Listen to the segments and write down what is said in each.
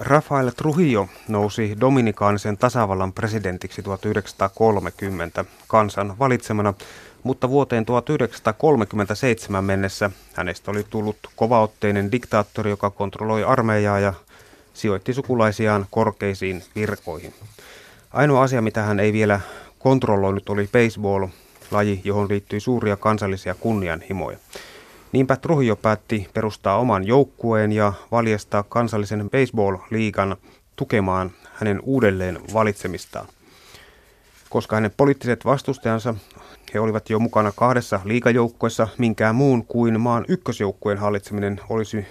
Rafael Trujillo nousi Dominikaanisen tasavallan presidentiksi 1930 kansan valitsemana, mutta vuoteen 1937 mennessä hänestä oli tullut kovaotteinen diktaattori, joka kontrolloi armeijaa ja sijoitti sukulaisiaan korkeisiin virkoihin. Ainoa asia, mitä hän ei vielä kontrolloinut, oli baseball, laji, johon liittyi suuria kansallisia kunnianhimoja. Niinpä Trujillo päätti perustaa oman joukkueen ja valjastaa kansallisen baseball-liigan tukemaan hänen uudelleen valitsemistaan. Koska hänen poliittiset vastustajansa, he olivat jo mukana kahdessa liikajoukkueessa, minkään muun kuin maan ykkösjoukkueen hallitseminen olisi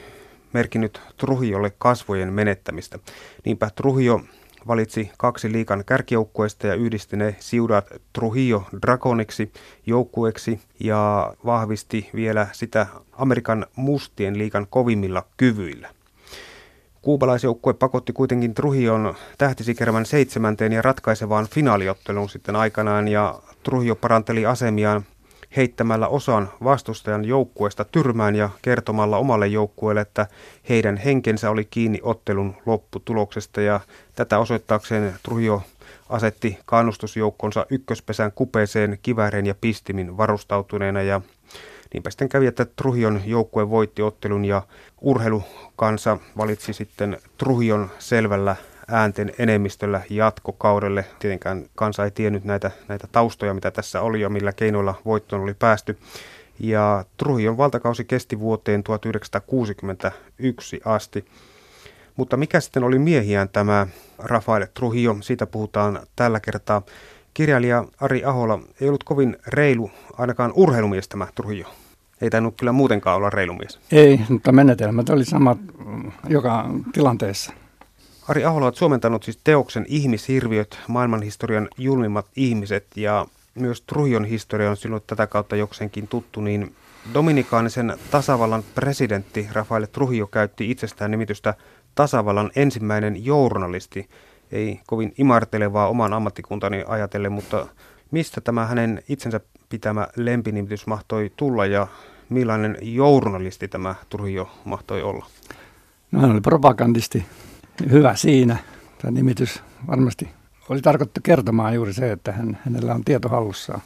merkinnyt Trujillolle kasvojen menettämistä. Niinpä Trujillo valitsi kaksi liikan kärkijoukkueesta ja yhdisti ne Ciudad Trujillo Dragoniksi joukkueeksi ja vahvisti vielä sitä Amerikan mustien liikan kovimmilla kyvyillä. Kuubalaisjoukkue pakotti kuitenkin Trujillon tähtisikermän seitsemänteen ja ratkaisevaan finaaliotteluun sitten aikanaan ja Trujillo paranteli asemiaan heittämällä osan vastustajan joukkueesta tyrmään ja kertomalla omalle joukkueelle, että heidän henkensä oli kiinni ottelun lopputuloksesta. Ja tätä osoittaakseen Trujo asetti kannustusjoukkonsa ykköspesän kupeeseen kivääreen ja pistimin varustautuneena. Ja Niinpä sitten kävi, että Truhion joukkue voitti ottelun ja urheilukansa valitsi sitten Truhion selvällä äänten enemmistöllä jatkokaudelle. Tietenkään kansa ei tiennyt näitä, näitä taustoja, mitä tässä oli ja millä keinoilla voittoon oli päästy. Ja Truhion valtakausi kesti vuoteen 1961 asti. Mutta mikä sitten oli miehiään tämä Rafael Trujillo, siitä puhutaan tällä kertaa. Kirjailija Ari Ahola ei ollut kovin reilu, ainakaan urheilumies tämä Trujillo. Ei tainnut kyllä muutenkaan olla reilumies. Ei, mutta menetelmät oli samat joka tilanteessa. Ari Ahola on suomentanut siis teoksen Ihmishirviöt, maailmanhistorian julmimmat ihmiset ja myös Trujon historia on sinulle tätä kautta jokseenkin tuttu, niin Dominikaanisen tasavallan presidentti Rafael Trujillo käytti itsestään nimitystä tasavallan ensimmäinen journalisti. Ei kovin imartelevaa oman ammattikuntani ajatellen, mutta mistä tämä hänen itsensä pitämä lempinimitys mahtoi tulla ja millainen journalisti tämä Trujillo mahtoi olla? No hän oli propagandisti hyvä siinä. Tämä nimitys varmasti oli tarkoitettu kertomaan juuri se, että hän, hänellä on tieto hallussaan.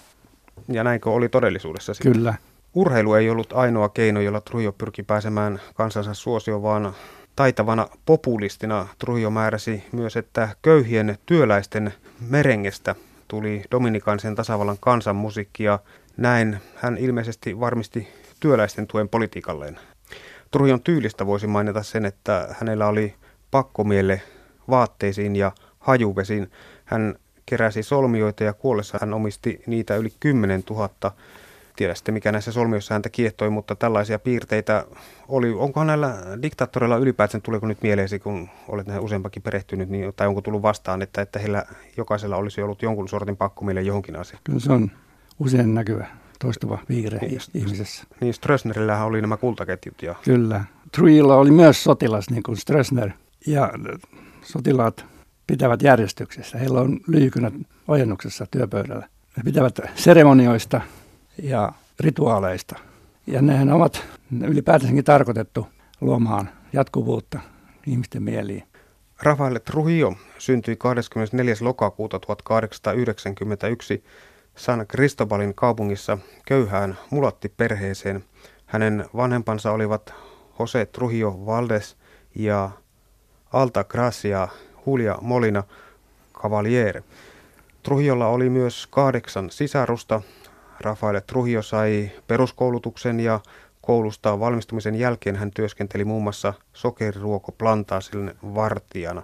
Ja näinkö oli todellisuudessa sitten? Kyllä. Urheilu ei ollut ainoa keino, jolla Trujo pyrki pääsemään kansansa suosio, vaan taitavana populistina Trujo määräsi myös, että köyhien työläisten merengestä tuli Dominikaanisen tasavallan kansanmusiikki ja näin hän ilmeisesti varmisti työläisten tuen politiikalleen. Trujon tyylistä voisi mainita sen, että hänellä oli pakkomielle vaatteisiin ja hajuvesiin. Hän keräsi solmioita ja kuollessa hän omisti niitä yli 10 000. Tiedä sitten mikä näissä solmioissa häntä kiehtoi, mutta tällaisia piirteitä oli. Onko näillä diktaattoreilla ylipäätään, tuleeko nyt mieleesi, kun olet näihin useampakin perehtynyt, niin, tai onko tullut vastaan, että, että heillä jokaisella olisi ollut jonkun sortin pakkomielle johonkin asiaan? Kyllä se on usein näkyvä toistuva piirre niin, ihmisessä. Niin Strössnerillähän oli nämä kultaketjut. Ja... Kyllä. Truilla oli myös sotilas, niin kuin Strössner – ja sotilaat pitävät järjestyksessä. Heillä on lyijykynät ojennuksessa työpöydällä. He pitävät seremonioista ja rituaaleista. Ja nehän ovat ylipäätänsäkin tarkoitettu luomaan jatkuvuutta ihmisten mieliin. Rafael Trujillo syntyi 24. lokakuuta 1891 San Cristobalin kaupungissa köyhään mulattiperheeseen. Hänen vanhempansa olivat Jose Trujillo Valdes ja Alta Gracia Julia Molina Cavaliere. Trujillolla oli myös kahdeksan sisarusta. Rafael Trujillo sai peruskoulutuksen ja koulusta valmistumisen jälkeen hän työskenteli muun muassa sokeriruokoplantaasille vartijana.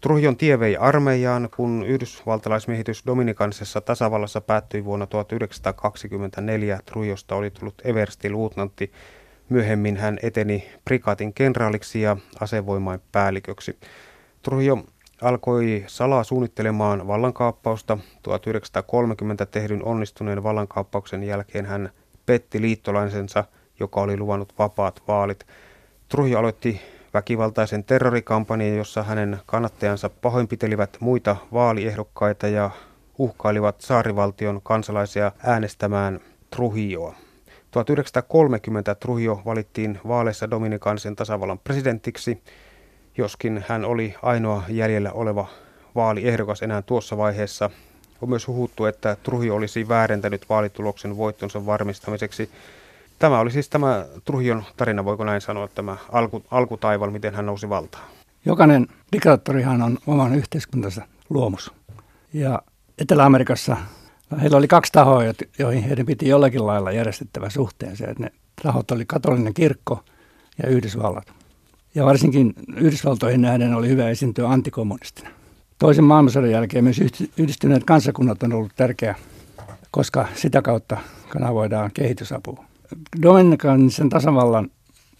Trujillon tie vei armeijaan, kun yhdysvaltalaismiehitys Dominikanisessa tasavallassa päättyi vuonna 1924. Trujillosta oli tullut eversti-luutnantti Myöhemmin hän eteni prikaatin kenraaliksi ja asevoimain päälliköksi. Trujillo alkoi salaa suunnittelemaan vallankaappausta. 1930 tehdyn onnistuneen vallankaappauksen jälkeen hän petti liittolaisensa, joka oli luvannut vapaat vaalit. Trujillo aloitti väkivaltaisen terrorikampanjan, jossa hänen kannattajansa pahoinpitelivät muita vaaliehdokkaita ja uhkailivat saarivaltion kansalaisia äänestämään Trujilloa. 1930 Trujillo valittiin vaaleissa Dominikaanisen tasavallan presidentiksi joskin hän oli ainoa jäljellä oleva vaaliehdokas enää tuossa vaiheessa. On myös huhuttu, että Trujillo olisi väärentänyt vaalituloksen voittonsa varmistamiseksi. Tämä oli siis tämä Truhion tarina, voiko näin sanoa, tämä alku, alkutaival, miten hän nousi valtaan. Jokainen diktaattorihan on oman yhteiskuntansa luomus. Ja Etelä-Amerikassa heillä oli kaksi tahoa, joihin heidän piti jollakin lailla järjestettävä suhteensa. Ne tahot oli katolinen kirkko ja Yhdysvallat. Ja varsinkin Yhdysvaltoihin nähden oli hyvä esiintyä antikommunistina. Toisen maailmansodan jälkeen myös yhdistyneet kansakunnat on ollut tärkeä, koska sitä kautta kanavoidaan kehitysapua. Dominikanisen tasavallan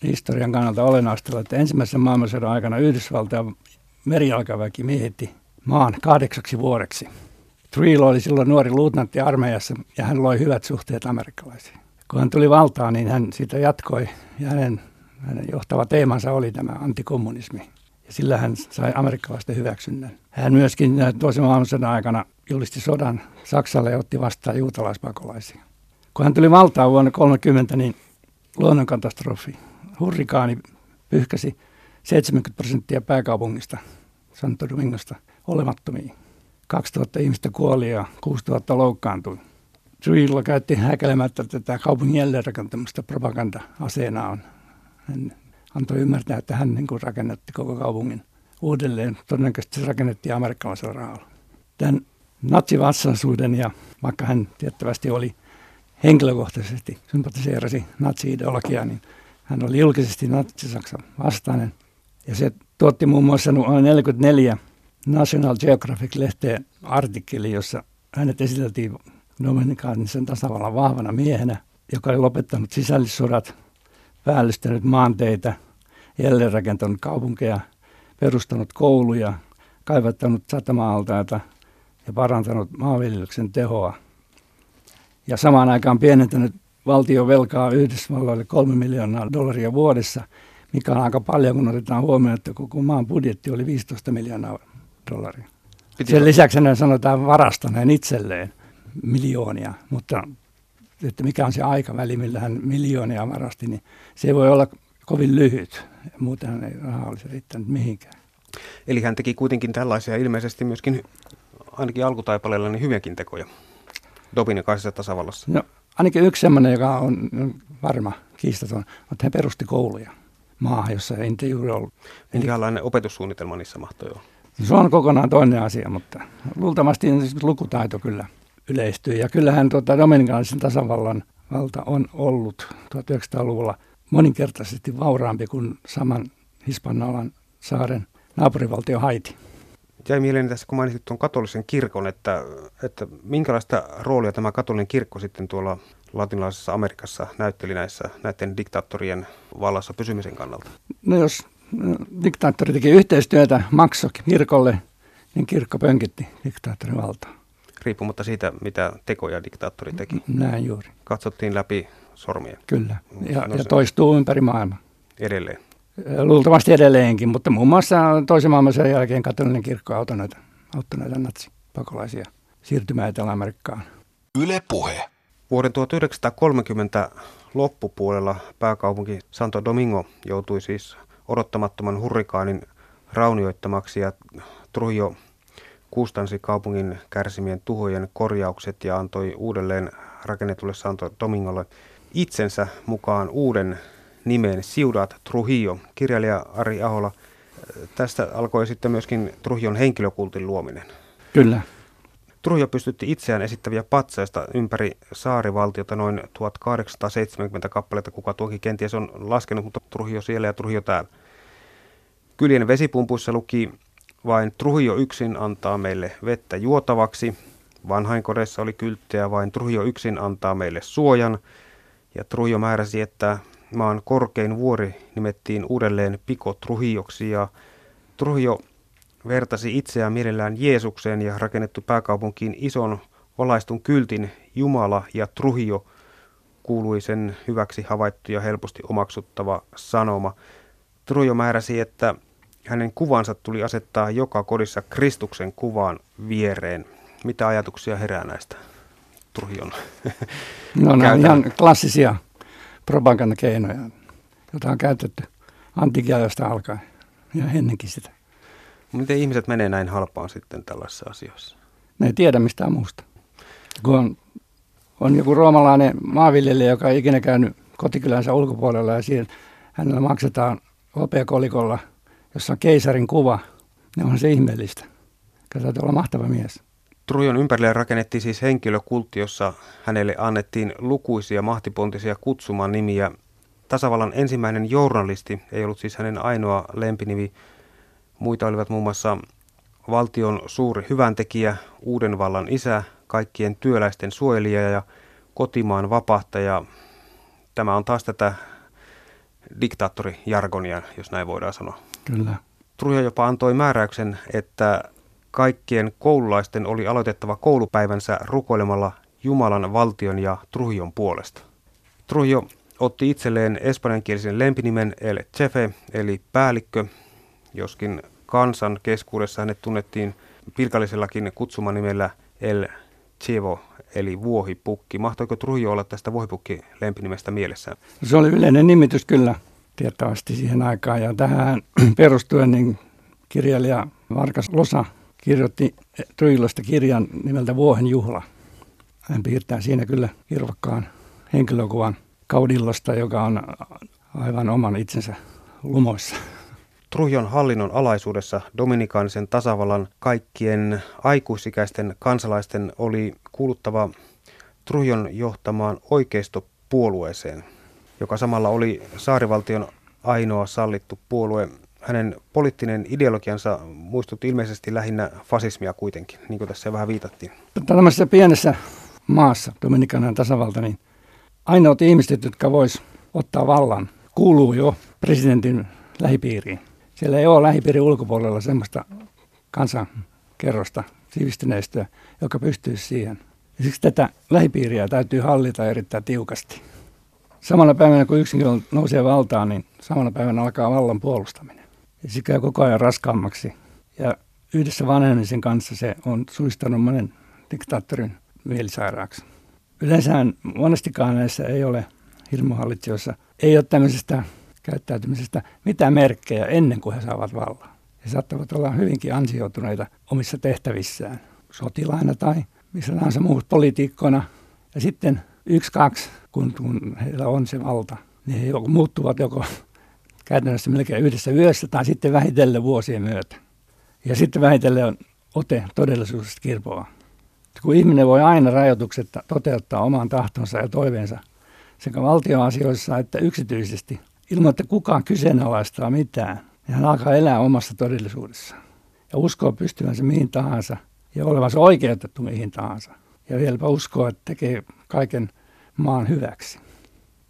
historian kannalta olennaista, että ensimmäisen maailmansodan aikana Yhdysvaltain merijalkaväki miehitti maan kahdeksaksi vuodeksi. Trujillo oli silloin nuori luutnantti armeijassa ja hän loi hyvät suhteet amerikkalaisiin. Kun hän tuli valtaan, niin hän sitä jatkoi ja hänen, hänen johtava teemansa oli tämä antikommunismi. Ja sillä hän sai amerikkalaisten hyväksynnän. Hän myöskin toisen maailmansodan aikana julisti sodan Saksalle ja otti vastaan juutalaispakolaisia. Kun hän tuli valtaan vuonna 30, niin luonnonkatastrofi, hurrikaani pyyhkäsi 70 prosenttia pääkaupungista, Santo Domingosta, olemattomiin. 2000 ihmistä kuoli ja 6000 loukkaantui. Trujillo käytti häkelemättä tätä kaupungin jälleenrakentamista propaganda-aseena on. Hän antoi ymmärtää, että hän niin rakennetti koko kaupungin uudelleen. Todennäköisesti se rakennettiin amerikkalaisella rahalla. Tämän natsivassaisuuden ja vaikka hän tiettävästi oli henkilökohtaisesti sympatiseerasi natsi-ideologiaa, niin hän oli julkisesti natsi-Saksan vastainen. Ja se tuotti muun muassa noin 44 National Geographic-lehteen artikkeli, jossa hänet esiteltiin Dominikaanisen tasavallan vahvana miehenä, joka oli lopettanut sisällissodat, päällystänyt maanteitä, jälleenrakentanut kaupunkeja, perustanut kouluja, kaivattanut satama-altaita ja parantanut maanviljelyksen tehoa. Ja samaan aikaan pienentänyt valtion velkaa Yhdysvalloille kolme miljoonaa dollaria vuodessa, mikä on aika paljon, kun otetaan huomioon, että koko maan budjetti oli 15 miljoonaa dollaria. Piti Sen lisäksi ne sanotaan varastaneen itselleen miljoonia, mutta että mikä on se aikaväli, millä hän miljoonia varasti, niin se ei voi olla kovin lyhyt. Muutenhan ei rahaa olisi riittänyt mihinkään. Eli hän teki kuitenkin tällaisia ilmeisesti myöskin ainakin alkutaipaleella niin hyviäkin tekoja Dominikaisessa tasavallassa. No, ainakin yksi sellainen, joka on varma kiistaton, että hän perusti kouluja maahan, jossa ei juuri ollut. Minkälainen opetussuunnitelma niissä mahtoi olla? Se on kokonaan toinen asia, mutta luultavasti lukutaito kyllä yleistyy. Ja kyllähän tuota Dominikaanisen tasavallan valta on ollut 1900-luvulla moninkertaisesti vauraampi kuin saman Hispaniolan saaren naapurivaltio Haiti. Jäi mieleen tässä, kun mainitsit tuon katolisen kirkon, että, että minkälaista roolia tämä katolinen kirkko sitten tuolla latinalaisessa Amerikassa näytteli näissä näiden diktaattorien vallassa pysymisen kannalta? No jos diktaattori teki yhteistyötä, maksoi kirkolle, niin kirkko pönkitti diktaattorin valtaa. Riippumatta siitä, mitä tekoja diktaattori teki. Näin juuri. Katsottiin läpi sormien. Kyllä, ja, no ja toistuu ympäri maailmaa. Edelleen. Luultavasti edelleenkin, mutta muun muassa toisen maailmansodan jälkeen katolinen kirkko auttoi näitä, auttoi näitä natsipakolaisia siirtymään Etelä-Amerikkaan. Yle Puhe. Vuoden 1930 loppupuolella pääkaupunki Santo Domingo joutui siis odottamattoman hurrikaanin raunioittamaksi ja Trujillo kustansi kaupungin kärsimien tuhojen korjaukset ja antoi uudelleen rakennetulle Santo Domingolle itsensä mukaan uuden nimen Ciudad Trujillo. Kirjailija Ari Ahola, tästä alkoi sitten myöskin Trujillon henkilökultin luominen. Kyllä. Trujillo pystytti itseään esittäviä patsaista ympäri saarivaltiota noin 1870 kappaletta, kuka tuokin kenties on laskenut, mutta Trujillo siellä ja Trujillo täällä. Kylien vesipumpuissa luki vain Trujillo yksin antaa meille vettä juotavaksi. Vanhainkodeissa oli kylttejä vain Trujillo yksin antaa meille suojan. Ja Trujillo määräsi, että maan korkein vuori nimettiin uudelleen Pico Trujilloksi ja Trujillo vertasi itseään mielellään Jeesukseen ja rakennettu pääkaupunkiin ison valaistun kyltin Jumala ja Trujillo kuului sen hyväksi havaittu ja helposti omaksuttava sanoma. Trujillo määräsi, että hänen kuvansa tuli asettaa joka kodissa Kristuksen kuvaan viereen. Mitä ajatuksia herää näistä Truhion No nämä ihan klassisia propagandakeinoja, joita on käytetty antikielistä alkaen ja ennenkin sitä. Miten ihmiset menee näin halpaan sitten tällaisissa asioissa? Ne ei tiedä mistään muusta. Kun on, on joku roomalainen maanviljelijä, joka ei ikinä käynyt kotikylänsä ulkopuolella ja siihen hänellä maksetaan hopeakolikolla, jossa on keisarin kuva, niin on se ihmeellistä. Kyllä täytyy olla mahtava mies. Trujon ympärille rakennettiin siis henkilökultti, jossa hänelle annettiin lukuisia mahtipontisia kutsuman nimiä. Tasavallan ensimmäinen journalisti ei ollut siis hänen ainoa lempinimi. Muita olivat muun muassa valtion suuri hyväntekijä, uuden vallan isä, kaikkien työläisten suojelija ja kotimaan vapahtaja. Tämä on taas tätä diktaattorijargonia, jos näin voidaan sanoa. Kyllä. Truja jopa antoi määräyksen, että kaikkien koululaisten oli aloitettava koulupäivänsä rukoilemalla Jumalan, valtion ja Truhion puolesta. Trujio otti itselleen espanjankielisen lempinimen El Chefe, eli päällikkö, joskin kansan keskuudessa hänet tunnettiin pilkallisellakin kutsumanimellä El Chevo, eli vuohipukki. Mahtoiko Trujio olla tästä vuohipukki lempinimestä mielessään? Se oli yleinen nimitys kyllä tiettävästi siihen aikaan ja tähän perustuen niin kirjailija Varkas Losa kirjoitti Truilosta kirjan nimeltä Vuohen juhla. Hän piirtää siinä kyllä kirvakkaan henkilökuvan Kaudillosta, joka on aivan oman itsensä lumoissa. Trujon hallinnon alaisuudessa Dominikaanisen tasavallan kaikkien aikuisikäisten kansalaisten oli kuuluttava Trujon johtamaan oikeistopuolueeseen, joka samalla oli saarivaltion ainoa sallittu puolue hänen poliittinen ideologiansa muistutti ilmeisesti lähinnä fasismia kuitenkin, niin kuin tässä vähän viitattiin. Tällaisessa pienessä maassa, Dominikanan tasavalta, niin ainoat ihmiset, jotka vois ottaa vallan, kuuluu jo presidentin lähipiiriin. Siellä ei ole lähipiirin ulkopuolella semmoista kansankerrosta, sivistyneistöä, joka pystyisi siihen. Ja siksi tätä lähipiiriä täytyy hallita erittäin tiukasti. Samana päivänä, kun yksinkin nousee valtaan, niin samana päivänä alkaa vallan puolustaminen ja se käy koko ajan raskaammaksi. Ja yhdessä vanhenemisen kanssa se on suistanut monen diktaattorin mielisairaaksi. Yleensä monestikaan näissä ei ole hirmuhallitsijoissa, ei ole tämmöisestä käyttäytymisestä mitään merkkejä ennen kuin he saavat vallan. He saattavat olla hyvinkin ansioituneita omissa tehtävissään, sotilaina tai missä tahansa muussa politiikkoina. Ja sitten yksi, kaksi, kun, kun heillä on se valta, niin he muuttuvat joko käytännössä melkein yhdessä yössä tai sitten vähitellen vuosien myötä. Ja sitten vähitellen on ote todellisuudesta kirpoa. Kun ihminen voi aina rajoituksetta toteuttaa oman tahtonsa ja toiveensa sekä valtioasioissa että yksityisesti, ilman että kukaan kyseenalaistaa mitään, niin hän alkaa elää omassa todellisuudessaan. Ja uskoo pystyvänsä mihin tahansa ja olevansa oikeutettu mihin tahansa. Ja vieläpä uskoo, että tekee kaiken maan hyväksi.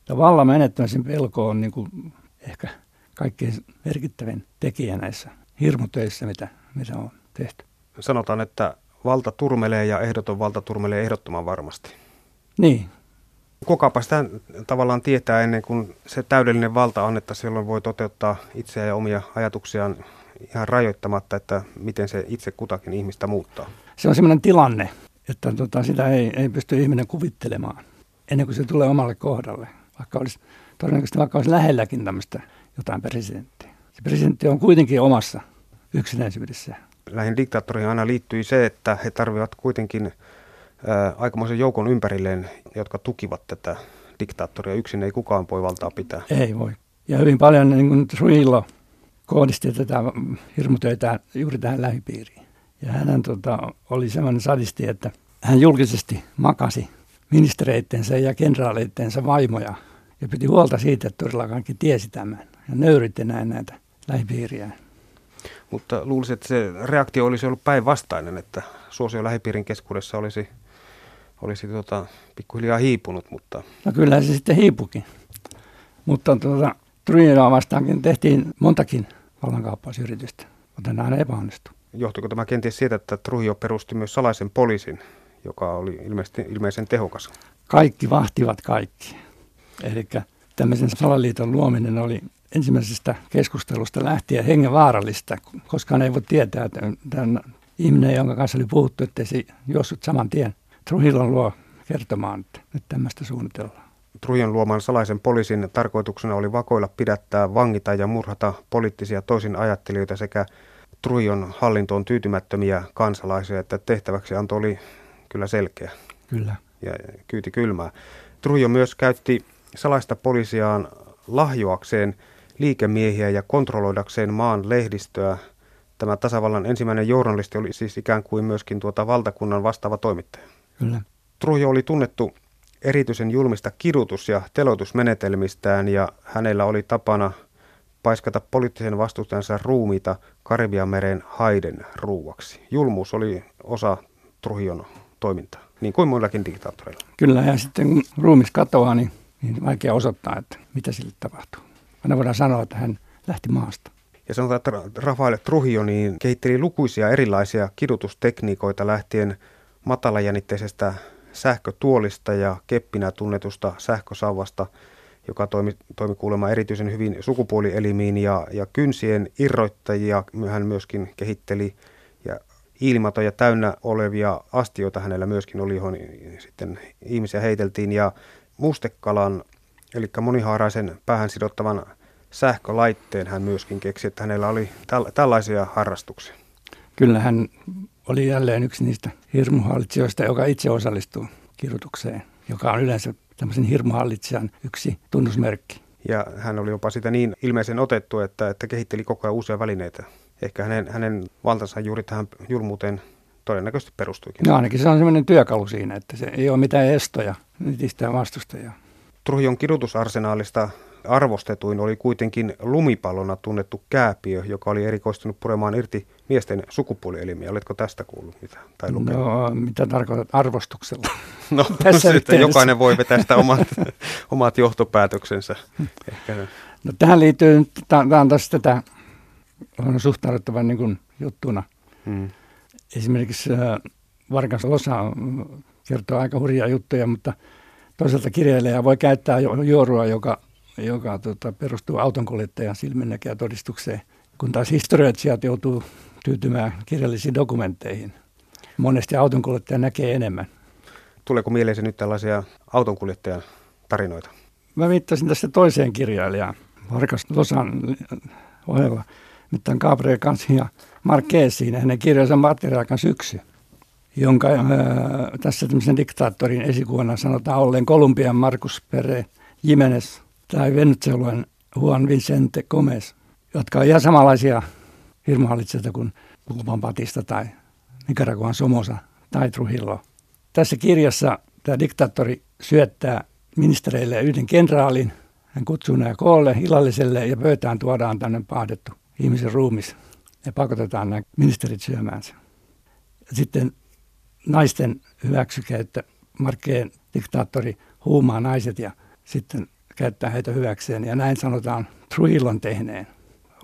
Ja vallan menettämisen pelko on niin kuin ehkä kaikkein merkittävin tekijä näissä hirmutöissä, mitä, mitä on tehty. Sanotaan, että valta turmelee ja ehdoton valta turmelee ehdottoman varmasti. Niin. Kukapa sitä tavallaan tietää ennen kuin se täydellinen valta annettaisiin, silloin voi toteuttaa itseä ja omia ajatuksiaan ihan rajoittamatta, että miten se itse kutakin ihmistä muuttaa. Se on sellainen tilanne, että tota, sitä ei, ei pysty ihminen kuvittelemaan ennen kuin se tulee omalle kohdalle. Vaikka olisi todennäköisesti vaikka olisi lähelläkin tämmöistä jotain presidenttiä. Se presidentti on kuitenkin omassa yksinäisyydessä. Lähin diktaattoriin aina liittyy se, että he tarvitsevat kuitenkin aikamoisen joukon ympärilleen, jotka tukivat tätä diktaattoria. Yksin ei kukaan voi valtaa pitää. Ei voi. Ja hyvin paljon niin kuin Trujillo kohdisti tätä hirmutöitä juuri tähän lähipiiriin. Ja hän tota, oli sellainen sadisti, että hän julkisesti makasi ministereittensä ja kenraaleittensa vaimoja ja piti huolta siitä, että todella kaikki tiesi tämän ja nöyritti näin näitä lähipiiriä. Mutta luulisin, että se reaktio olisi ollut päinvastainen, että suosio lähipiirin keskuudessa olisi, olisi tuota, pikkuhiljaa hiipunut. Mutta... No kyllä se sitten hiipukin. Mutta tuota, Trujilloa vastaankin tehtiin montakin vallankaappausyritystä, mutta nämä epäonnistui. Johtuiko tämä kenties siitä, että Trujillo perusti myös salaisen poliisin, joka oli ilmeisesti, ilmeisen tehokas? Kaikki vahtivat kaikki. Eli tämmöisen salaliiton luominen oli ensimmäisestä keskustelusta lähtien hengenvaarallista, koska ei voi tietää, että tämän ihminen, jonka kanssa oli puhuttu, että se juossut saman tien Truhillon luo kertomaan, että nyt tämmöistä suunnitellaan. Trujon luoman salaisen poliisin tarkoituksena oli vakoilla, pidättää, vangita ja murhata poliittisia toisin ajattelijoita sekä Trujon hallintoon tyytymättömiä kansalaisia, että tehtäväksi anto oli kyllä selkeä. Kyllä. Ja kyyti kylmää. Trujo myös käytti salaista poliisiaan lahjoakseen liikemiehiä ja kontrolloidakseen maan lehdistöä. Tämä tasavallan ensimmäinen journalisti oli siis ikään kuin myöskin tuota valtakunnan vastaava toimittaja. Kyllä. Trujo oli tunnettu erityisen julmista kidutus- ja teloitusmenetelmistään ja hänellä oli tapana paiskata poliittisen vastustajansa ruumiita Karibianmeren haiden ruuaksi. Julmuus oli osa Trujon toimintaa, niin kuin muillakin diktaattoreilla. Kyllä, ja sitten kun ruumis katoaa, niin, niin vaikea osoittaa, että mitä sille tapahtuu. Aina voidaan sanoa, että hän lähti maasta. Ja sanotaan, että Rafael Trujillo niin kehitteli lukuisia erilaisia kidutustekniikoita lähtien matalajännitteisestä sähkötuolista ja keppinä tunnetusta sähkösauvasta, joka toimi, toimi kuulemma erityisen hyvin sukupuolielimiin ja, ja kynsien irroittajia hän myöskin kehitteli ja ilmatoja täynnä olevia astioita. Hänellä myöskin oli, johon sitten ihmisiä heiteltiin. Ja mustekalan, eli monihaaraisen päähän sidottavan sähkölaitteen hän myöskin keksi, että hänellä oli täl- tällaisia harrastuksia. Kyllä hän oli jälleen yksi niistä hirmuhallitsijoista, joka itse osallistuu kirjoitukseen, joka on yleensä tämmöisen hirmuhallitsijan yksi tunnusmerkki. Ja hän oli jopa sitä niin ilmeisen otettu, että, että kehitteli koko ajan uusia välineitä. Ehkä hänen, hänen valtansa juuri tähän julmuuteen todennäköisesti perustuikin. No ainakin se on semmoinen työkalu siinä, että se ei ole mitään estoja, nitistää vastustajaa. Truhion kidutusarsenaalista arvostetuin oli kuitenkin lumipallona tunnettu kääpiö, joka oli erikoistunut puremaan irti miesten sukupuolielimiä. Oletko tästä kuullut mitä? Tai No, mitä tarkoitat arvostuksella? No, Tässä sitten jokainen voi vetää sitä omat, omat johtopäätöksensä. Ehkä. No, tähän liittyy, tämä on taas tätä on suhtauduttava niin juttuna. Hmm. Esimerkiksi äh, Varkas Losa kertoo aika hurjia juttuja, mutta toisaalta kirjailija voi käyttää juorua, joka joka tota, perustuu autonkuljettajan silminnäkijä todistukseen, kun taas historioitsijat joutuu tyytymään kirjallisiin dokumentteihin. Monesti autonkuljettaja näkee enemmän. Tuleeko mieleesi nyt tällaisia autonkuljettajan tarinoita? Mä viittasin tästä toiseen kirjailijaan, Varkas Losan ohella, mitään Gabriel Marquesiin ja hänen kirjansa Materiaakan syksy, jonka ää, tässä tämmöisen diktaattorin esikuvana sanotaan olleen Kolumbian Markus Pere Jimenez tai Venezuelan Juan Vicente Gomez, jotka on ihan samanlaisia hirmuhallitsijoita kuin Kuuban Patista tai Nicaraguan Somosa tai Trujillo. Tässä kirjassa tämä diktaattori syöttää ministereille yhden kenraalin. Hän kutsuu nämä koolle illalliselle ja pöytään tuodaan tänne pahdettu ihmisen ruumis ja pakotetaan nämä ministerit syömäänsä. Sitten naisten hyväksikäyttö, Markkeen diktaattori huumaa naiset ja sitten käyttää heitä hyväkseen. Ja näin sanotaan Trujillon tehneen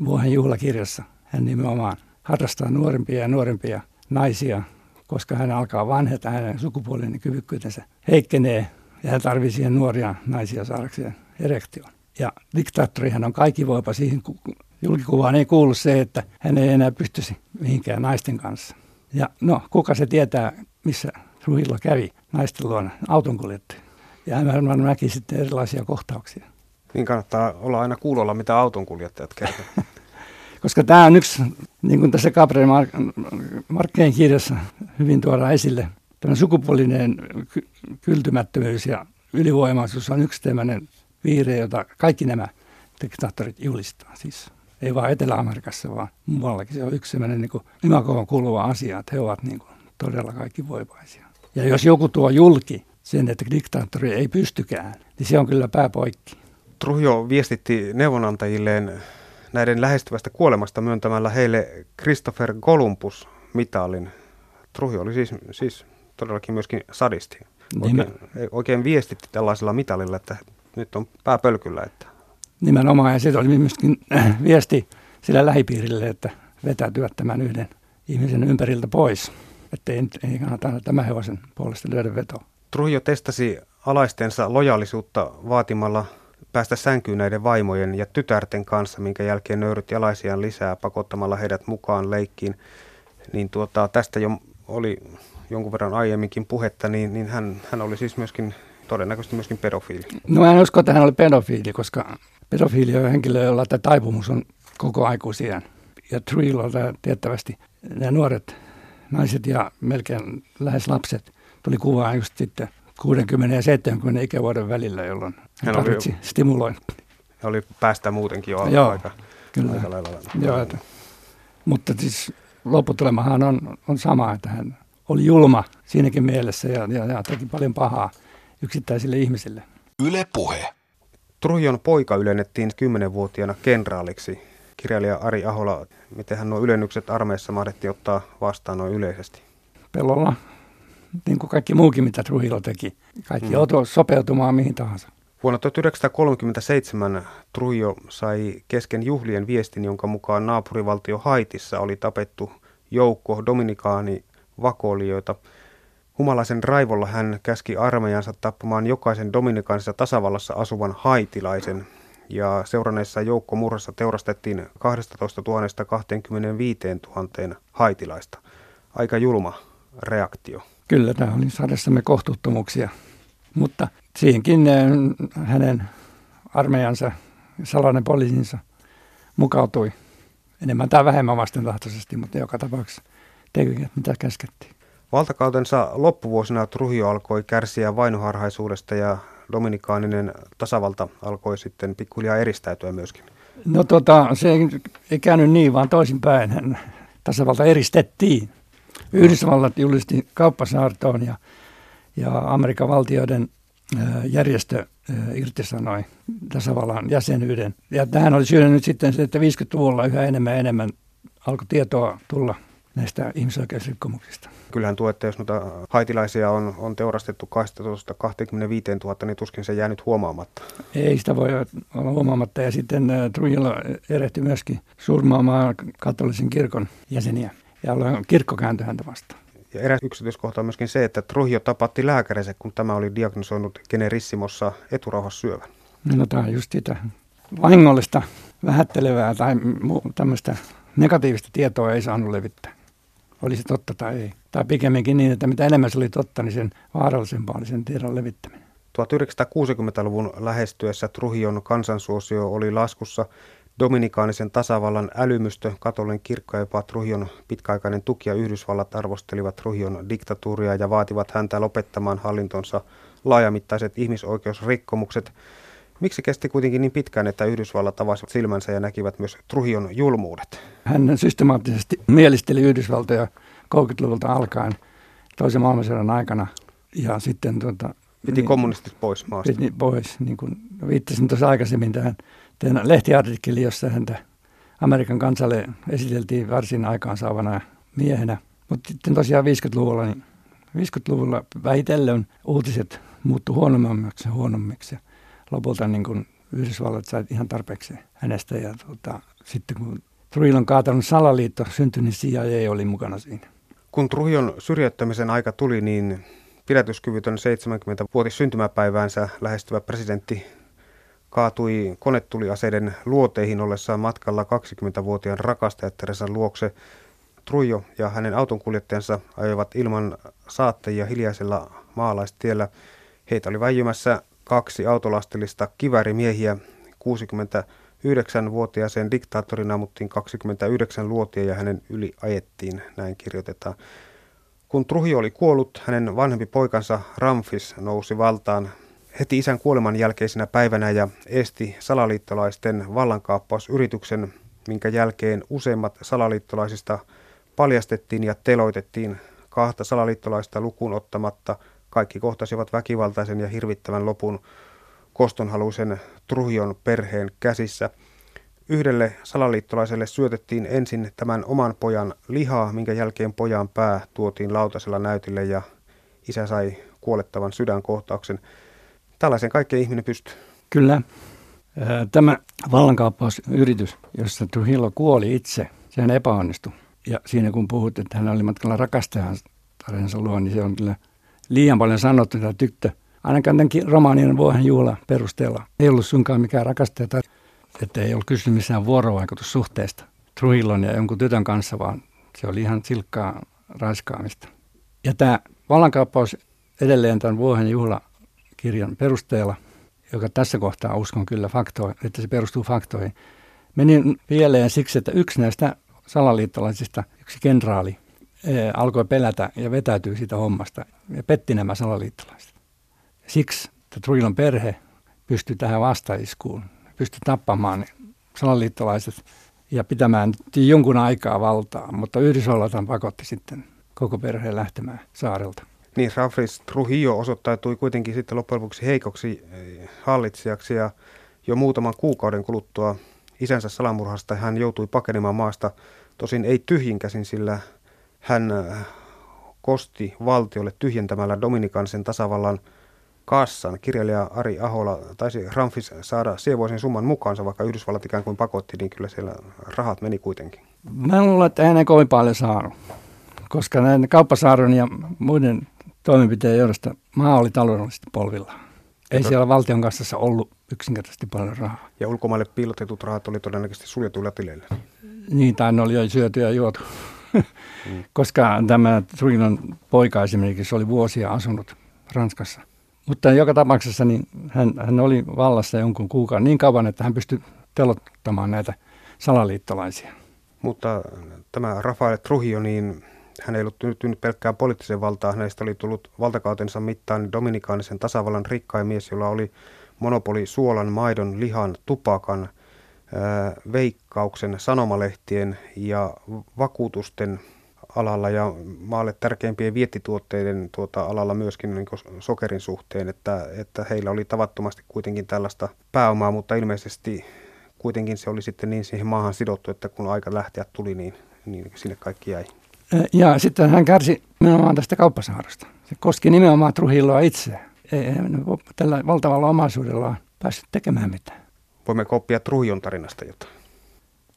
vuohen juhlakirjassa. Hän nimenomaan harrastaa nuorempia ja nuorempia naisia, koska hän alkaa vanheta, hänen sukupuolinen kyvykkyytensä heikkenee ja hän tarvitsee siihen nuoria naisia saadakseen erektion. Ja diktaattorihan on kaikki voipa siihen julkikuvaan ei kuulu se, että hän ei enää pystyisi mihinkään naisten kanssa. Ja no, kuka se tietää, missä Trujillo kävi naisten luona autonkuljettaja. Ja hän näki sitten erilaisia kohtauksia. Niin kannattaa olla aina kuulolla, mitä autonkuljettajat kertovat. Koska tämä on yksi, niin kuin tässä Gabriel Markkeen kirjassa hyvin tuodaan esille, tämä sukupuolinen ky- kyltymättömyys ja ylivoimaisuus on yksi tämmöinen viire, jota kaikki nämä diktaattorit julistaa. Siis ei vain Etelä-Amerikassa, vaan muuallakin. Se on yksi sellainen niin imakoon kuuluva asia, että he ovat niin kuin todella kaikki voipaisia. Ja jos joku tuo julki sen, että diktaattori ei pystykään, niin se on kyllä pääpoikki. Trujillo viestitti neuvonantajilleen näiden lähestyvästä kuolemasta myöntämällä heille Christopher Columbus-mitalin. Trujillo oli siis, siis todellakin myöskin sadisti. Oikein, oikein viestitti tällaisella mitalilla, että nyt on pääpölkyllä. Että. Nimenomaan, ja se oli myöskin viesti sillä lähipiirille, että vetäytyvät tämän yhden ihmisen ympäriltä pois. Että ei, ei kannata tämän hevosen puolesta lyödä vetoa. Trujillo testasi alaistensa lojaalisuutta vaatimalla päästä sänkyyn näiden vaimojen ja tytärten kanssa, minkä jälkeen nöyrytti alaisiaan lisää pakottamalla heidät mukaan leikkiin. Niin tuota, tästä jo oli jonkun verran aiemminkin puhetta, niin, niin hän, hän oli siis myöskin todennäköisesti myöskin pedofiili. No en usko, että hän oli pedofiili, koska pedofiili on henkilö, jolla tämä taipumus on koko aikuisien. Ja Trillolta tiettävästi nämä nuoret naiset ja melkein lähes lapset tuli kuvaan just sitten 60 ja 70 ikävuoden välillä, jolloin hän tarvitsi stimulointia. Ja oli päästä muutenkin jo Joo, aika, kyllä. aika lailla. Joo, että, mutta siis lopputulemahan on, on sama, että hän oli julma siinäkin mielessä ja, ja, ja teki paljon pahaa yksittäisille ihmisille. Yle puhe. Trujon poika ylennettiin 10-vuotiaana kenraaliksi. Kirjailija Ari Ahola, miten hän nuo ylennykset armeessa mahdettiin ottaa vastaan noin yleisesti? Pelolla, niin kuin kaikki muukin, mitä Trujillo teki. Kaikki mm. joutui sopeutumaan mihin tahansa. Vuonna 1937 Trujo sai kesken juhlien viestin, jonka mukaan naapurivaltio Haitissa oli tapettu joukko dominikaani vakoilijoita. Humalaisen raivolla hän käski armeijansa tappamaan jokaisen dominikaanissa tasavallassa asuvan haitilaisen. Ja seuranneessa joukkomurhassa teurastettiin 12 000 25 000 haitilaista. Aika julma reaktio. Kyllä, tämä oli sadessamme kohtuuttomuuksia. Mutta siihenkin eh, hänen armeijansa, salainen poliisinsa mukautui enemmän tai vähemmän vastentahtoisesti, mutta joka tapauksessa teki, mitä käskettiin. Valtakautensa loppuvuosina Trujillo alkoi kärsiä vainoharhaisuudesta ja dominikaaninen tasavalta alkoi sitten pikkuhiljaa eristäytyä myöskin. No tota, se ei käynyt niin, vaan toisinpäin. Tasavalta eristettiin. Yhdysvallat julisti kauppasaartoon ja, ja Amerikan valtioiden järjestö irtisanoi tasavallan jäsenyyden. Ja tähän oli syynä nyt sitten se, että 50-luvulla yhä enemmän ja enemmän alkoi tietoa tulla näistä ihmisoikeusrikkomuksista. Kyllähän tuo, että jos noita haitilaisia on, on teurastettu 12 25 000, niin tuskin se jää nyt huomaamatta. Ei sitä voi olla huomaamatta. Ja sitten Trujillo erehti myöskin surmaamaan katolisen kirkon jäseniä. Ja kirkko kääntyi häntä vastaan. Ja eräs yksityiskohta on myöskin se, että Trujillo tapatti lääkärinsä, kun tämä oli diagnosoinut generissimossa eturauhassyövän. No tämä on just sitä vahingollista, vähättelevää tai tämmöistä negatiivista tietoa ei saanut levittää. Oli se totta tai ei. Tai pikemminkin niin, että mitä enemmän se oli totta, niin sen vaarallisempaa oli sen tiedon levittäminen. 1960-luvun lähestyessä Truhion kansansuosio oli laskussa Dominikaanisen tasavallan älymystö, katolinen kirkko ja jopa Truhion pitkäaikainen tuki ja Yhdysvallat arvostelivat Truhion diktatuuria ja vaativat häntä lopettamaan hallintonsa laajamittaiset ihmisoikeusrikkomukset. Miksi kesti kuitenkin niin pitkään, että Yhdysvallat avasivat silmänsä ja näkivät myös Truhion julmuudet? Hän systemaattisesti mielisteli Yhdysvaltoja 30-luvulta alkaen toisen maailmansodan aikana ja sitten tuota, Piti niin, kommunistit pois maasta. Piti pois, niin kuin viittasin tuossa aikaisemmin tähän tein lehtiartikkeli, jossa häntä Amerikan kansalle esiteltiin varsin aikaansaavana miehenä. Mutta sitten tosiaan 50-luvulla, niin 50-luvulla väitellen uutiset muuttu huonommiksi ja huonommiksi. Lopulta niin kun Yhdysvallat sai ihan tarpeeksi hänestä. Ja tota, sitten kun Trujillon kaatanut salaliitto syntyi, niin CIA oli mukana siinä. Kun Trujon syrjäyttämisen aika tuli, niin pidätyskyvytön 70-vuotis syntymäpäiväänsä lähestyvä presidentti kaatui konetuliaseiden luoteihin ollessaan matkalla 20-vuotiaan rakastajattarensa luokse. Trujo ja hänen autonkuljettajansa ajoivat ilman saattajia hiljaisella maalaistiellä. Heitä oli väijymässä kaksi autolastillista kivärimiehiä. 69-vuotiaaseen diktaattorin ammuttiin 29-luotia ja hänen yli ajettiin, näin kirjoitetaan. Kun Truhio oli kuollut, hänen vanhempi poikansa Ramfis nousi valtaan heti isän kuoleman jälkeisenä päivänä ja esti salaliittolaisten vallankaappausyrityksen, minkä jälkeen useimmat salaliittolaisista paljastettiin ja teloitettiin kahta salaliittolaista lukuun ottamatta. Kaikki kohtasivat väkivaltaisen ja hirvittävän lopun kostonhaluisen Truhion perheen käsissä. Yhdelle salaliittolaiselle syötettiin ensin tämän oman pojan lihaa, minkä jälkeen pojan pää tuotiin lautasella näytille ja isä sai kuolettavan sydänkohtauksen. Tällaisen kaikkea ihminen pystyy. Kyllä. Tämä vallankaappausyritys, jossa Trujillo kuoli itse, sehän epäonnistui. Ja siinä kun puhut, että hän oli matkalla rakastajansa luo, niin se on kyllä liian paljon sanottu tämä tyttö. Ainakaan tämän romaanien vuohen juhla perusteella ei ollut sunkaan mikään rakastaja, tai että ei ollut kysymys missään vuorovaikutussuhteesta Trujillon ja jonkun tytön kanssa, vaan se oli ihan silkkaa raiskaamista. Ja tämä vallankaappaus edelleen tämän vuohen juhla kirjan perusteella, joka tässä kohtaa uskon kyllä faktoihin, että se perustuu faktoihin, meni pieleen siksi, että yksi näistä salaliittolaisista, yksi kenraali, alkoi pelätä ja vetäytyy siitä hommasta ja petti nämä salaliittolaiset. Siksi että Trujilon perhe pystyi tähän vastaiskuun, pystyi tappamaan salaliittolaiset ja pitämään jonkun aikaa valtaa, mutta Yhdysvallat pakotti sitten koko perheen lähtemään saarelta. Niin, Rafris Trujillo osoittautui kuitenkin sitten loppujen lopuksi heikoksi eh, hallitsijaksi ja jo muutaman kuukauden kuluttua isänsä salamurhasta hän joutui pakenemaan maasta, tosin ei tyhjinkäsin, sillä hän eh, kosti valtiolle tyhjentämällä Dominikansen tasavallan kassan. Kirjailija Ari Ahola taisi Ramfis saada sievoisen summan mukaansa, vaikka Yhdysvallat ikään kuin pakotti, niin kyllä siellä rahat meni kuitenkin. Mä luulen, että ei kovin paljon saanut, koska näiden kauppasaaron ja muiden toimenpiteen johdosta maa oli taloudellisesti polvilla. Ei siellä valtion kassassa ollut yksinkertaisesti paljon rahaa. Ja ulkomaille piilotetut rahat oli todennäköisesti suljetuilla tileillä. Niin, tai ne oli jo syöty ja juotu. mm. Koska tämä Truinon poika esimerkiksi oli vuosia asunut Ranskassa. Mutta joka tapauksessa niin hän, hän oli vallassa jonkun kuukauden niin kauan, että hän pystyi telottamaan näitä salaliittolaisia. Mutta tämä Rafael Trujillo, niin hän ei ollut tyytynyt pelkkään poliittiseen valtaan. Hänestä oli tullut valtakautensa mittaan dominikaanisen tasavallan rikkain mies, jolla oli monopoli suolan, maidon, lihan, tupakan, veikkauksen, sanomalehtien ja vakuutusten alalla ja maalle tärkeimpien viettituotteiden tuota alalla myöskin niin sokerin suhteen, että, että heillä oli tavattomasti kuitenkin tällaista pääomaa, mutta ilmeisesti kuitenkin se oli sitten niin siihen maahan sidottu, että kun aika lähteä tuli, niin, niin sinne kaikki jäi. Ja sitten hän kärsi nimenomaan tästä kauppasaarasta. Se koski nimenomaan Truhilloa itse. Ei tällä valtavalla omaisuudella päässyt tekemään mitään. Voimme oppia Truhion tarinasta jotain?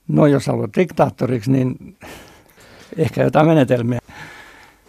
No jos haluat diktaattoriksi, niin ehkä jotain menetelmiä.